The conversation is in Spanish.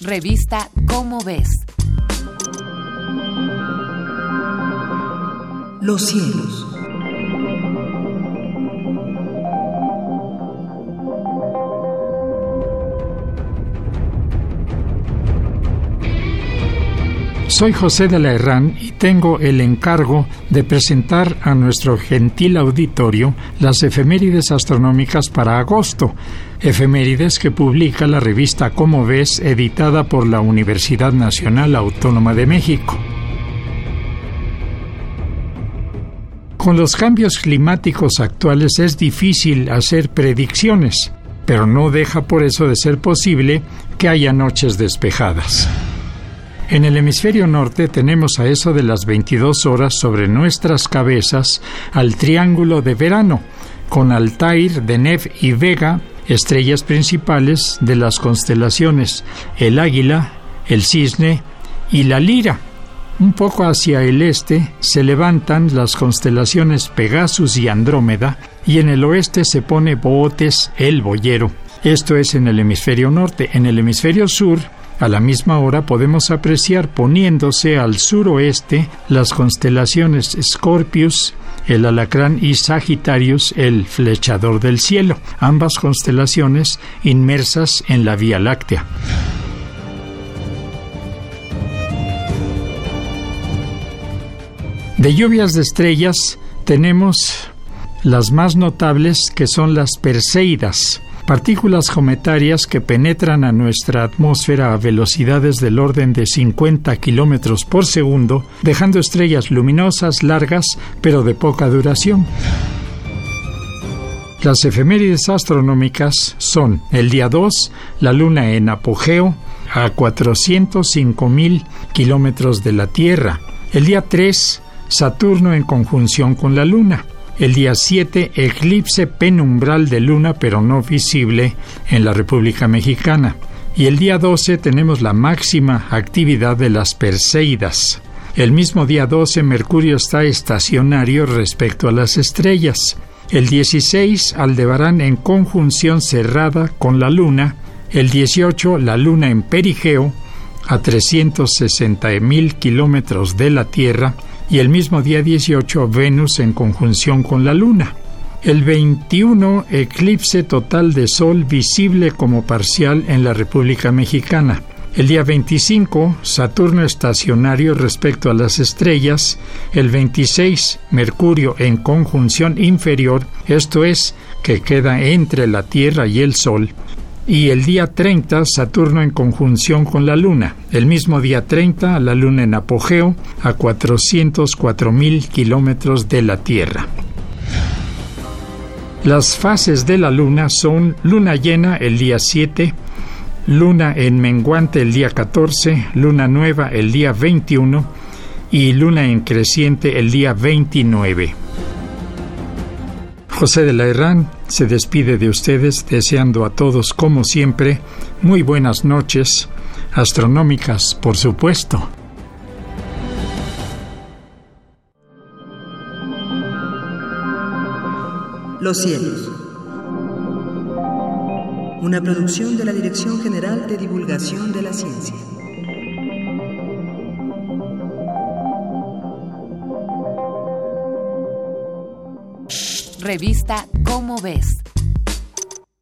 Revista Cómo ves. Los cielos. Soy José de la Herrán y tengo el encargo de presentar a nuestro gentil auditorio las efemérides astronómicas para agosto, efemérides que publica la revista Como ves, editada por la Universidad Nacional Autónoma de México. Con los cambios climáticos actuales es difícil hacer predicciones, pero no deja por eso de ser posible que haya noches despejadas. En el hemisferio norte tenemos a eso de las 22 horas sobre nuestras cabezas al triángulo de verano, con Altair, Deneb y Vega, estrellas principales de las constelaciones el Águila, el Cisne y la Lira. Un poco hacia el este se levantan las constelaciones Pegasus y Andrómeda y en el oeste se pone Bootes el Boyero. Esto es en el hemisferio norte. En el hemisferio sur a la misma hora podemos apreciar poniéndose al suroeste las constelaciones Scorpius, el alacrán y Sagitarius, el flechador del cielo, ambas constelaciones inmersas en la Vía Láctea. De lluvias de estrellas tenemos las más notables que son las Perseidas, partículas cometarias que penetran a nuestra atmósfera a velocidades del orden de 50 kilómetros por segundo, dejando estrellas luminosas largas pero de poca duración. Las efemérides astronómicas son el día 2, la luna en apogeo a 405 mil kilómetros de la Tierra, el día 3, Saturno en conjunción con la luna, el día 7, eclipse penumbral de luna pero no visible en la República Mexicana. Y el día 12 tenemos la máxima actividad de las Perseidas. El mismo día 12 Mercurio está estacionario respecto a las estrellas. El 16 Aldebarán en conjunción cerrada con la Luna. El 18 la Luna en perigeo a 360 mil kilómetros de la Tierra y el mismo día 18 Venus en conjunción con la Luna. El 21 eclipse total de Sol visible como parcial en la República Mexicana. El día 25, Saturno estacionario respecto a las estrellas. El 26, Mercurio en conjunción inferior, esto es, que queda entre la Tierra y el Sol y el día 30 Saturno en conjunción con la Luna. El mismo día 30 la Luna en apogeo a 404 mil kilómetros de la Tierra. Las fases de la Luna son Luna llena el día 7, Luna en menguante el día 14, Luna nueva el día 21 y Luna en creciente el día 29. José de la Herrán se despide de ustedes deseando a todos, como siempre, muy buenas noches, astronómicas, por supuesto. Los cielos. Una producción de la Dirección General de Divulgación de la Ciencia. Revista Cómo ves.